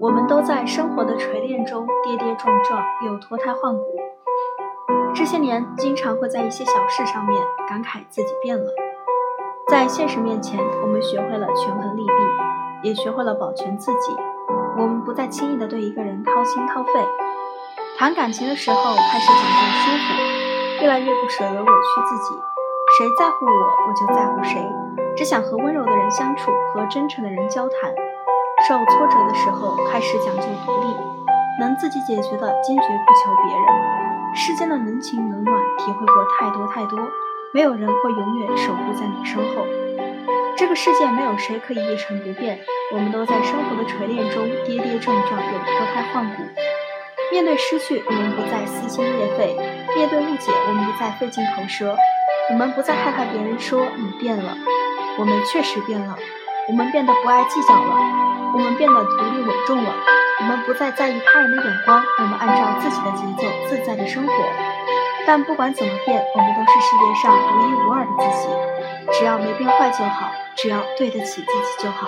我们都在生活的锤炼中跌跌撞撞，又脱胎换骨。这些年，经常会在一些小事上面感慨自己变了。在现实面前，我们学会了权衡利弊，也学会了保全自己。我们不再轻易的对一个人掏心掏肺，谈感情的时候开始讲究舒服，越来越不舍得委屈自己。谁在乎我，我就在乎谁，只想和温柔的人相处，和真诚的人交谈。受挫折的时候，开始讲究独立，能自己解决的坚决不求别人。世间的人情冷暖，体会过太多太多，没有人会永远守护在你身后。这个世界没有谁可以一成不变，我们都在生活的锤炼中跌跌撞撞又脱胎换骨。面对失去，我们不再撕心裂肺；面对误解，我们不再费尽口舌。我们不再害怕别人说你变了，我们确实变了。我们变得不爱计较了。我们变得独立稳重了，我们不再在意他人的眼光，我们按照自己的节奏自在的生活。但不管怎么变，我们都是世界上独一无二的自己。只要没变坏就好，只要对得起自己就好。